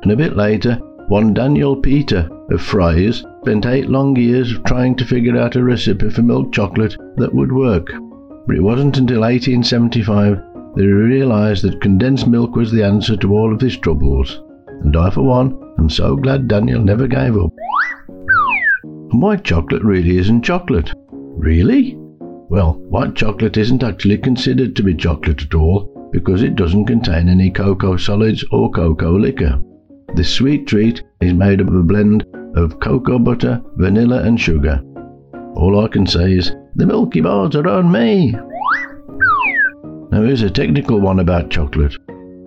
And a bit later, one Daniel Peter of Fry's spent eight long years trying to figure out a recipe for milk chocolate that would work. But it wasn't until 1875 that he realised that condensed milk was the answer to all of his troubles. And I, for one, am so glad Daniel never gave up. And white chocolate really isn't chocolate. Really? Well, white chocolate isn't actually considered to be chocolate at all because it doesn't contain any cocoa solids or cocoa liquor. This sweet treat is made up of a blend of cocoa butter, vanilla, and sugar. All I can say is, the Milky Bars are on me! Now here's a technical one about chocolate.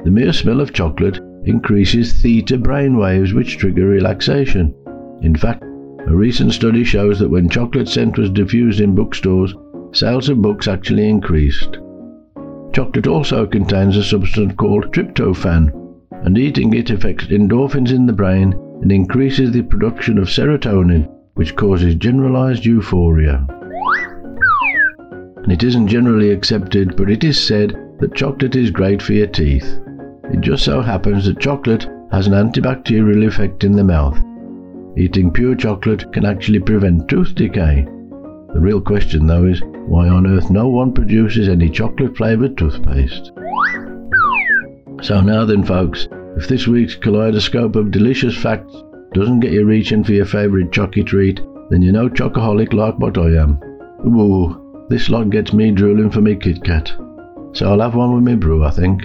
The mere smell of chocolate increases theta brain waves which trigger relaxation. In fact, a recent study shows that when chocolate scent was diffused in bookstores, sales of books actually increased. Chocolate also contains a substance called tryptophan, and eating it affects endorphins in the brain and increases the production of serotonin, which causes generalized euphoria. And it isn't generally accepted, but it is said that chocolate is great for your teeth. It just so happens that chocolate has an antibacterial effect in the mouth. eating pure chocolate can actually prevent tooth decay. The real question, though, is why on earth no one produces any chocolate flavoured toothpaste. So now then, folks, if this week's kaleidoscope of delicious facts doesn't get you reaching for your favourite chocky treat, then you know chocoholic like what I am. Ooh, this lot gets me drooling for me Kit Kat. So I'll have one with me brew, I think.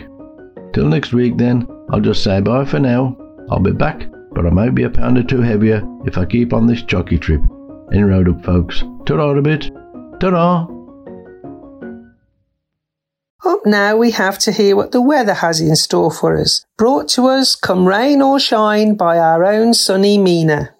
Till next week then, I'll just say bye for now. I'll be back, but I might be a pound or two heavier if I keep on this chocky trip. In road up, folks. Ta-ra a bit. Ta-ra! Up now we have to hear what the weather has in store for us. Brought to us, come rain or shine, by our own sunny Mina.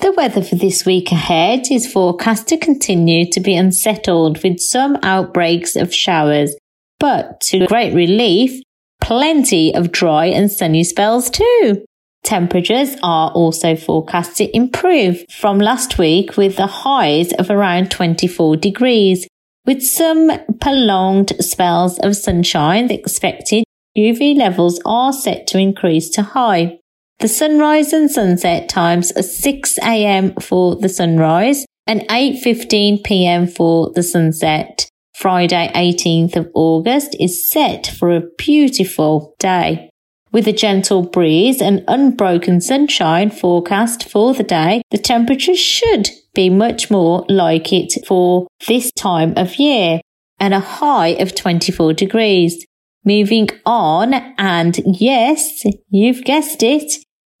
The weather for this week ahead is forecast to continue to be unsettled with some outbreaks of showers, but to great relief, plenty of dry and sunny spells too. Temperatures are also forecast to improve from last week with the highs of around 24 degrees. With some prolonged spells of sunshine expected, UV levels are set to increase to high. The sunrise and sunset times are 6 a.m. for the sunrise and 8:15 p.m. for the sunset. Friday 18th of August is set for a beautiful day. With a gentle breeze and unbroken sunshine forecast for the day, the temperatures should be much more like it for this time of year and a high of 24 degrees. Moving on, and yes, you've guessed it,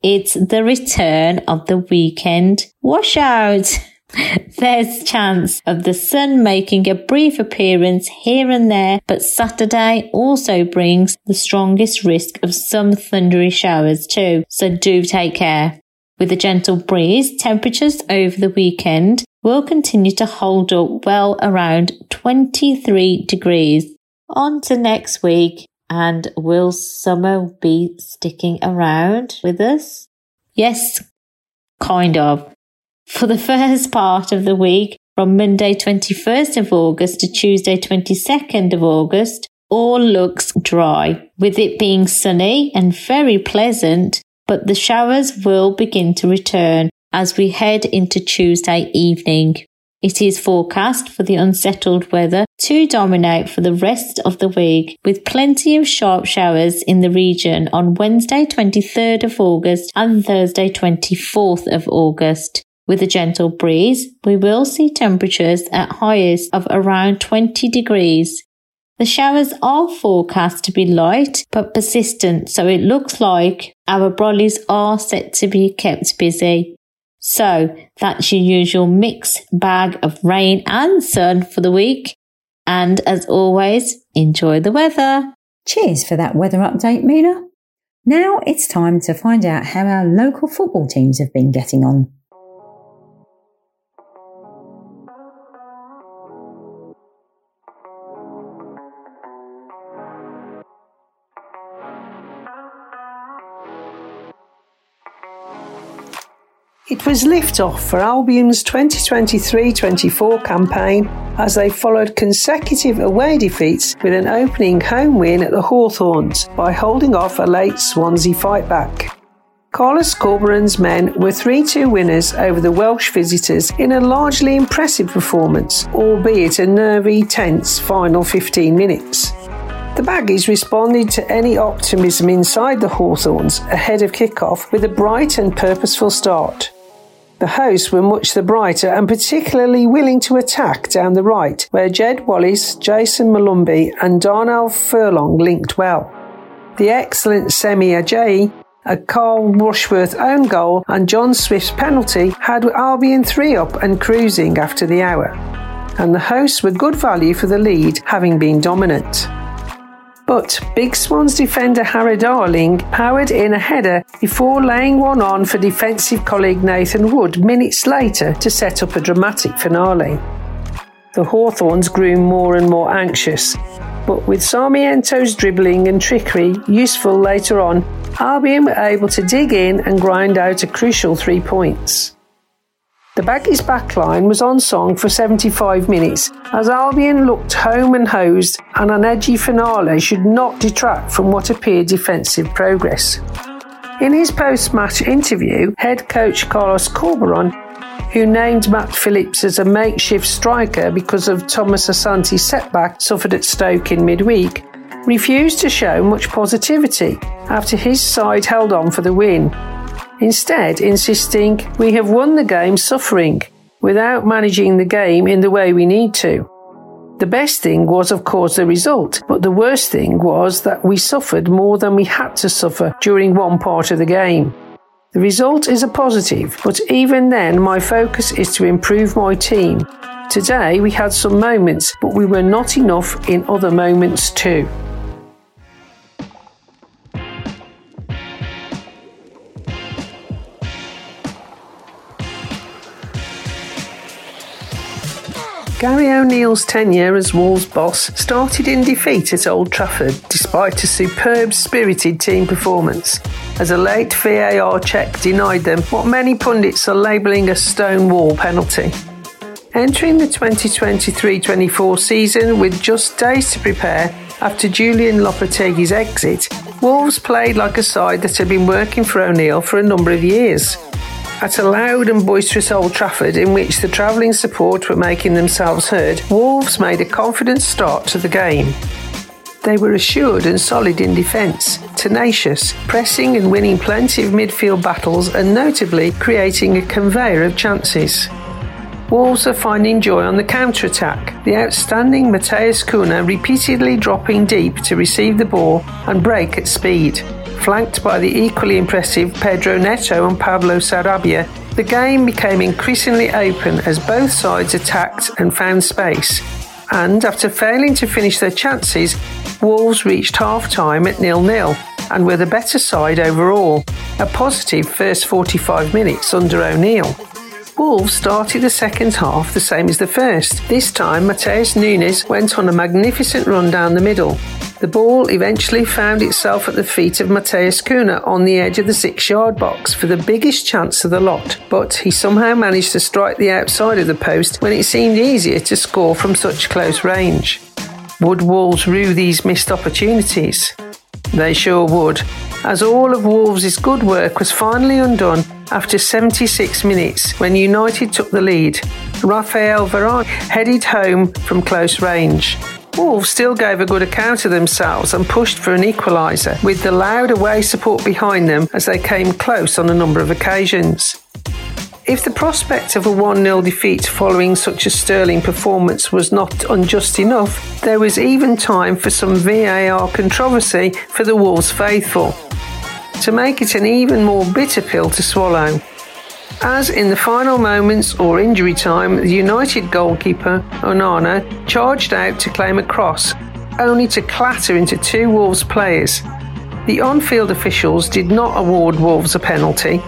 it's the return of the weekend washout. There's chance of the sun making a brief appearance here and there, but Saturday also brings the strongest risk of some thundery showers too, so do take care. With a gentle breeze, temperatures over the weekend will continue to hold up well around 23 degrees. On to next week, and will summer be sticking around with us? Yes, kind of. For the first part of the week, from Monday 21st of August to Tuesday 22nd of August, all looks dry, with it being sunny and very pleasant, but the showers will begin to return as we head into Tuesday evening. It is forecast for the unsettled weather to dominate for the rest of the week, with plenty of sharp showers in the region on Wednesday 23rd of August and Thursday 24th of August. With a gentle breeze, we will see temperatures at highest of around 20 degrees. The showers are forecast to be light but persistent, so it looks like our brollies are set to be kept busy. So that's your usual mix bag of rain and sun for the week. And as always, enjoy the weather. Cheers for that weather update, Mina. Now it's time to find out how our local football teams have been getting on. It was liftoff for Albion's 2023-24 campaign as they followed consecutive away defeats with an opening home win at the Hawthorns by holding off a late Swansea fight back. Carlos Corberan's men were 3-2 winners over the Welsh visitors in a largely impressive performance, albeit a nervy, tense final 15 minutes. The Baggies responded to any optimism inside the Hawthorns ahead of kick-off with a bright and purposeful start. The hosts were much the brighter and particularly willing to attack down the right, where Jed Wallace, Jason Molumby, and Darnell Furlong linked well. The excellent Semi Ajayi, a Carl Rushworth own goal, and John Swift's penalty had Albion 3 up and cruising after the hour. And the hosts were good value for the lead, having been dominant. But Big Swans defender Harry Darling powered in a header before laying one on for defensive colleague Nathan Wood minutes later to set up a dramatic finale. The Hawthorns grew more and more anxious, but with Sarmiento's dribbling and trickery useful later on, Albion were able to dig in and grind out a crucial three points. The Baggies backline was on song for 75 minutes as Albion looked home and hosed, and an edgy finale should not detract from what appeared defensive progress. In his post match interview, head coach Carlos Corberán, who named Matt Phillips as a makeshift striker because of Thomas Asante's setback suffered at Stoke in midweek, refused to show much positivity after his side held on for the win instead insisting we have won the game suffering without managing the game in the way we need to. The best thing was, of course, the result, but the worst thing was that we suffered more than we had to suffer during one part of the game. The result is a positive, but even then, my focus is to improve my team. Today, we had some moments, but we were not enough in other moments too. Gary O'Neill's tenure as Wolves boss started in defeat at Old Trafford despite a superb spirited team performance, as a late VAR check denied them what many pundits are labelling a stone wall penalty. Entering the 2023 24 season with just days to prepare after Julian Lopetegui's exit, Wolves played like a side that had been working for O'Neill for a number of years. At a loud and boisterous Old Trafford in which the travelling support were making themselves heard, Wolves made a confident start to the game. They were assured and solid in defence, tenacious, pressing and winning plenty of midfield battles, and notably creating a conveyor of chances. Wolves are finding joy on the counter attack, the outstanding Matheus Cunha repeatedly dropping deep to receive the ball and break at speed flanked by the equally impressive Pedro Neto and Pablo Sarabia, the game became increasingly open as both sides attacked and found space. And after failing to finish their chances, Wolves reached half time at nil-nil and were the better side overall. A positive first 45 minutes under O'Neill. Wolves started the second half the same as the first. This time, Matheus Nunes went on a magnificent run down the middle. The ball eventually found itself at the feet of Matheus Cunha on the edge of the six yard box for the biggest chance of the lot, but he somehow managed to strike the outside of the post when it seemed easier to score from such close range. Would Wolves rue these missed opportunities? They sure would, as all of Wolves' good work was finally undone after 76 minutes when United took the lead. Rafael Varane headed home from close range. Wolves still gave a good account of themselves and pushed for an equaliser, with the loud away support behind them as they came close on a number of occasions. If the prospect of a 1 0 defeat following such a sterling performance was not unjust enough, there was even time for some VAR controversy for the Wolves faithful to make it an even more bitter pill to swallow. As in the final moments or injury time, the United goalkeeper, Onana, charged out to claim a cross, only to clatter into two Wolves players. The on field officials did not award Wolves a penalty,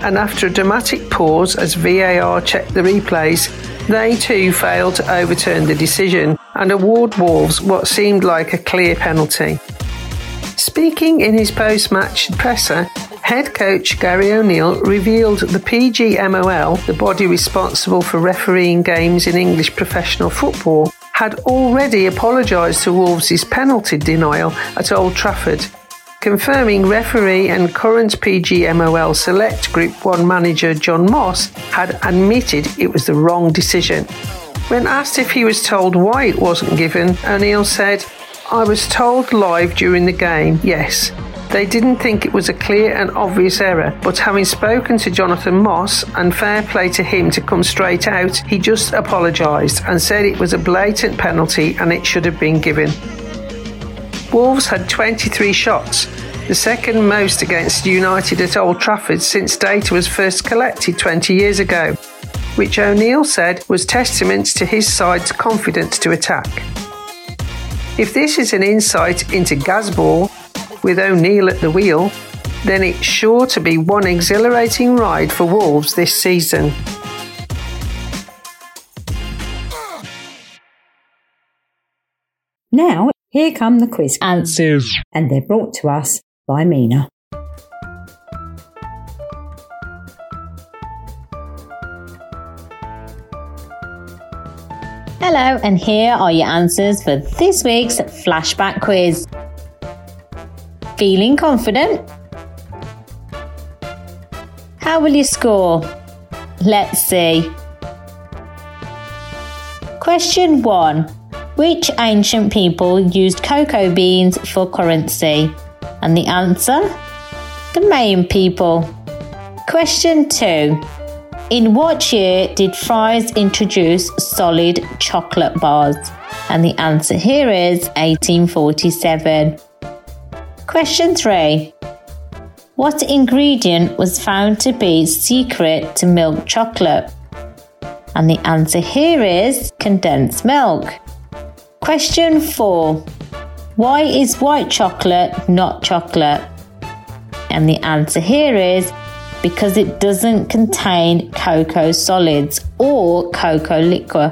and after a dramatic pause as VAR checked the replays, they too failed to overturn the decision and award Wolves what seemed like a clear penalty. Speaking in his post match presser, head coach Gary O'Neill revealed the PGMOL, the body responsible for refereeing games in English professional football, had already apologised to Wolves' penalty denial at Old Trafford, confirming referee and current PGMOL Select Group 1 manager Jon Moss had admitted it was the wrong decision. When asked if he was told why it wasn't given, O'Neill said, I was told live during the game, yes. They didn't think it was a clear and obvious error, but having spoken to Jonathan Moss and fair play to him to come straight out, he just apologised and said it was a blatant penalty and it should have been given. Wolves had 23 shots, the second most against United at Old Trafford since data was first collected 20 years ago, which O'Neill said was testament to his side's confidence to attack. If this is an insight into Gazball with O'Neill at the wheel, then it's sure to be one exhilarating ride for Wolves this season. Now, here come the quiz Answers. and they're brought to us by Mina. Hello, and here are your answers for this week's flashback quiz. Feeling confident? How will you score? Let's see. Question 1. Which ancient people used cocoa beans for currency? And the answer? The Mayan people. Question 2. In what year did Fry's introduce solid chocolate bars? And the answer here is 1847. Question 3. What ingredient was found to be secret to milk chocolate? And the answer here is condensed milk. Question 4. Why is white chocolate not chocolate? And the answer here is because it doesn't contain cocoa solids or cocoa liquor.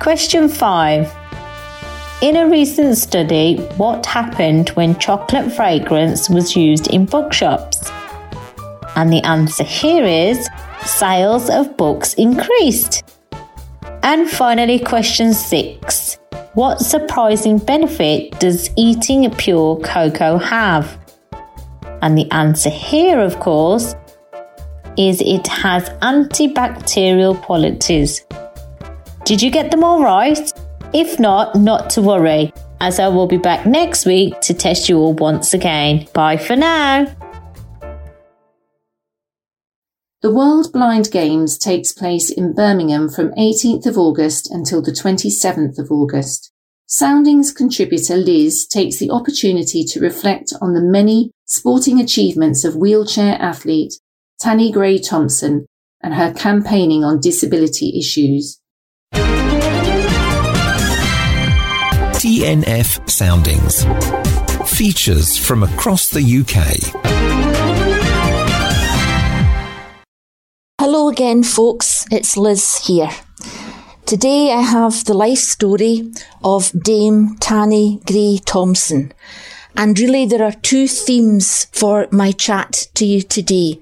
Question 5. In a recent study, what happened when chocolate fragrance was used in bookshops? And the answer here is sales of books increased. And finally, question 6. What surprising benefit does eating pure cocoa have? And the answer here, of course, is it has antibacterial qualities. Did you get them all right? If not, not to worry, as I will be back next week to test you all once again. Bye for now. The World Blind Games takes place in Birmingham from 18th of August until the 27th of August. Soundings contributor Liz takes the opportunity to reflect on the many sporting achievements of wheelchair athlete Tanni Grey Thompson and her campaigning on disability issues. TNF Soundings. Features from across the UK. Hello again, folks. It's Liz here. Today I have the life story of Dame Tanni Grey Thompson. And really, there are two themes for my chat to you today.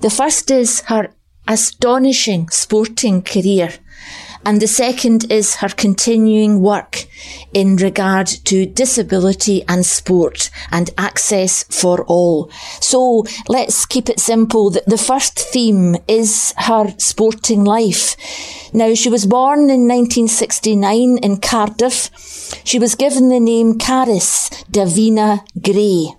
The first is her astonishing sporting career. And the second is her continuing work in regard to disability and sport and access for all. So let's keep it simple. The first theme is her sporting life. Now, she was born in 1969 in Cardiff. She was given the name Carys Davina Grey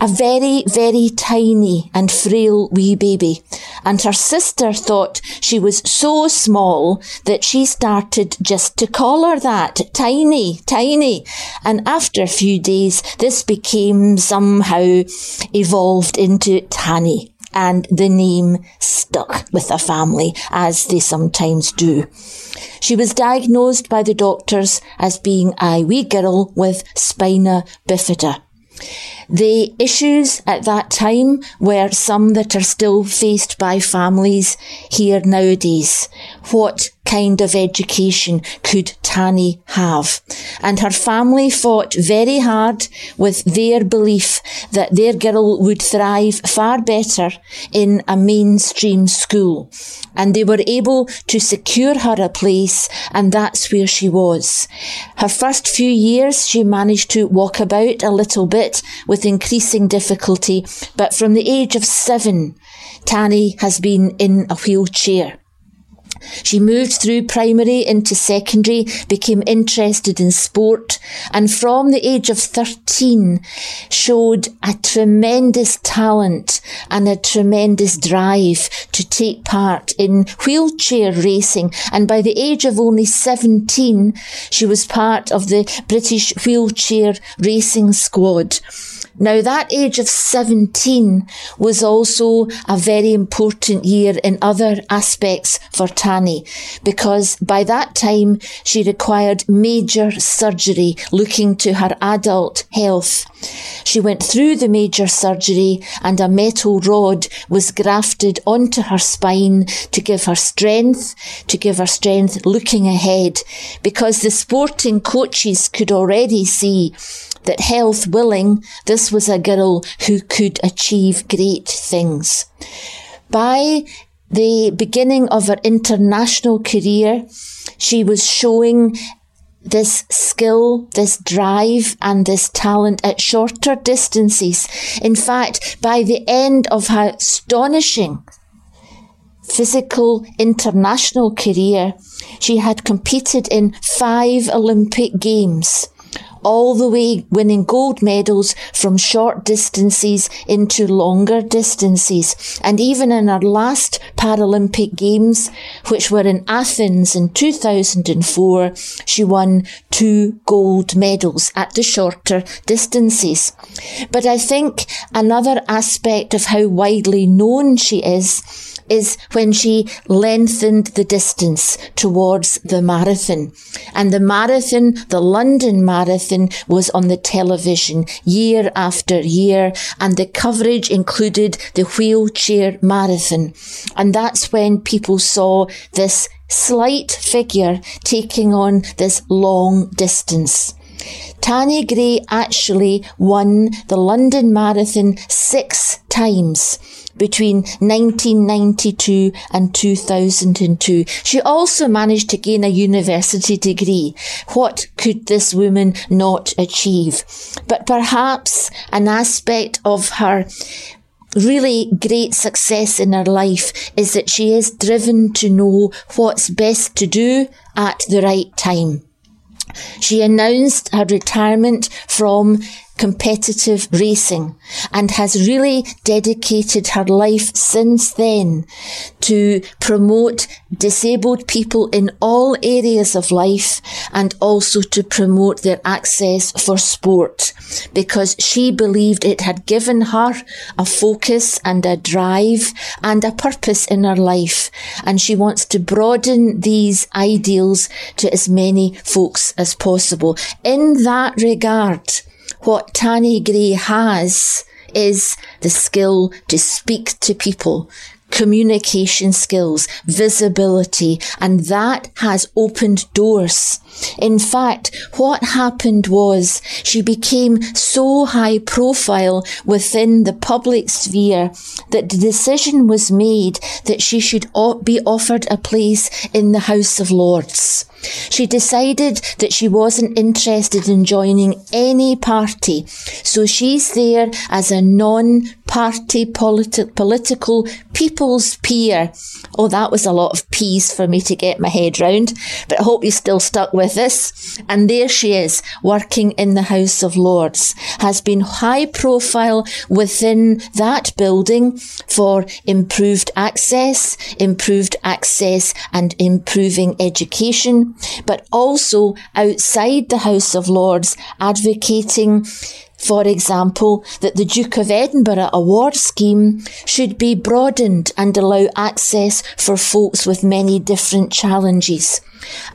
a very, very tiny and frail wee baby. And her sister thought she was so small that she started just to call her that. Tiny, tiny. And after a few days, this became somehow evolved into Tanni and the name stuck with the family, as they sometimes do. She was diagnosed by the doctors as being a wee girl with spina bifida. The issues at that time were some that are still faced by families here nowadays. What kind of education could Tanni have? And her family fought very hard with their belief that their girl would thrive far better in a mainstream school. And they were able to secure her a place, and that's where she was. Her first few years, she managed to walk about a little bit with increasing difficulty, but from the age of seven, Tanni has been in a wheelchair. She moved through primary into secondary, became interested in sport, and from the age of 13 showed a tremendous talent and a tremendous drive to take part in wheelchair racing. And by the age of only 17, she was part of the British wheelchair racing squad. Now that age of 17 was also a very important year in other aspects for Tanni because by that time she required major surgery looking to her adult health. She went through the major surgery and a metal rod was grafted onto her spine to give her strength, to give her strength looking ahead because the sporting coaches could already see that health willing, this was a girl who could achieve great things. By the beginning of her international career, she was showing this skill, this drive, and this talent at shorter distances. In fact, by the end of her astonishing physical international career, she had competed in five Olympic Games all the way winning gold medals from short distances into longer distances. And even in her last Paralympic Games, which were in Athens in 2004, she won two gold medals at the shorter distances. But I think another aspect of how widely known she is is when she lengthened the distance towards the marathon. And the marathon, the London Marathon, was on the television year after year, and the coverage included the wheelchair marathon. And that's when people saw this slight figure taking on this long distance. Tanni Grey actually won the London Marathon six times between 1992 and 2002. She also managed to gain a university degree. What could this woman not achieve? But perhaps an aspect of her really great success in her life is that she is driven to know what's best to do at the right time. She announced her retirement from competitive racing and has really dedicated her life since then to promote disabled people in all areas of life and also to promote their access for sport because she believed it had given her a focus and a drive and a purpose in her life and she wants to broaden these ideals to as many folks as possible. In that regard, what Tanni Grey has is the skill to speak to people, communication skills, visibility, and that has opened doors. In fact, what happened was she became so high profile within the public sphere that the decision was made that she should be offered a place in the House of Lords. She decided that she wasn't interested in joining any party, so she's there as a non-party politi- political people's peer. Oh, that was a lot of peas for me to get my head round, but I hope you're still stuck with this. And there she is, working in the House of Lords, has been high profile within that building for improved access, improved access and improving education, but also outside the House of Lords advocating for example, that the Duke of Edinburgh award scheme should be broadened and allow access for folks with many different challenges.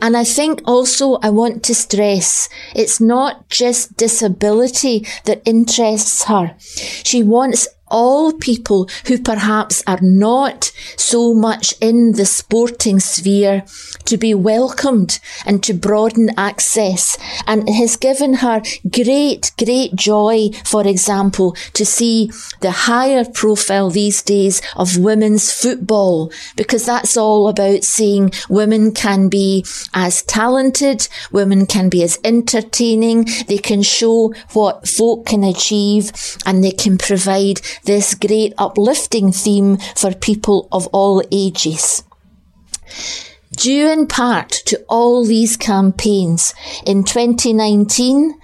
And I think also I want to stress it's not just disability that interests her. She wants all people who perhaps are not so much in the sporting sphere to be welcomed and to broaden access. And it has given her great, great joy, for example, to see the higher profile these days of women's football, because that's all about seeing women can be as talented, women can be as entertaining, they can show what folk can achieve, and they can provide this great uplifting theme for people of all ages. Due in part to all these campaigns, in 2019,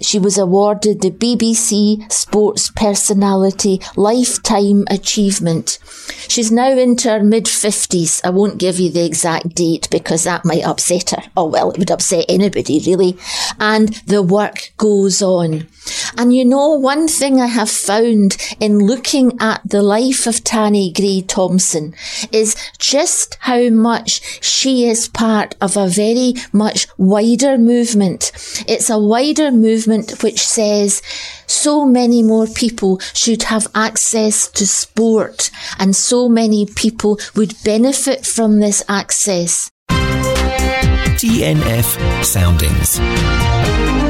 she was awarded the BBC Sports Personality Lifetime Achievement. She's now into her mid 50s. I won't give you the exact date because that might upset her. Oh, well, it would upset anybody, really. And the work goes on. And you know, one thing I have found in looking at the life of Tanni Grey Thompson is just how much she is part of a very much wider movement. It's a wider movement which says so many more people should have access to sport and so many people would benefit from this access. TNF Soundings.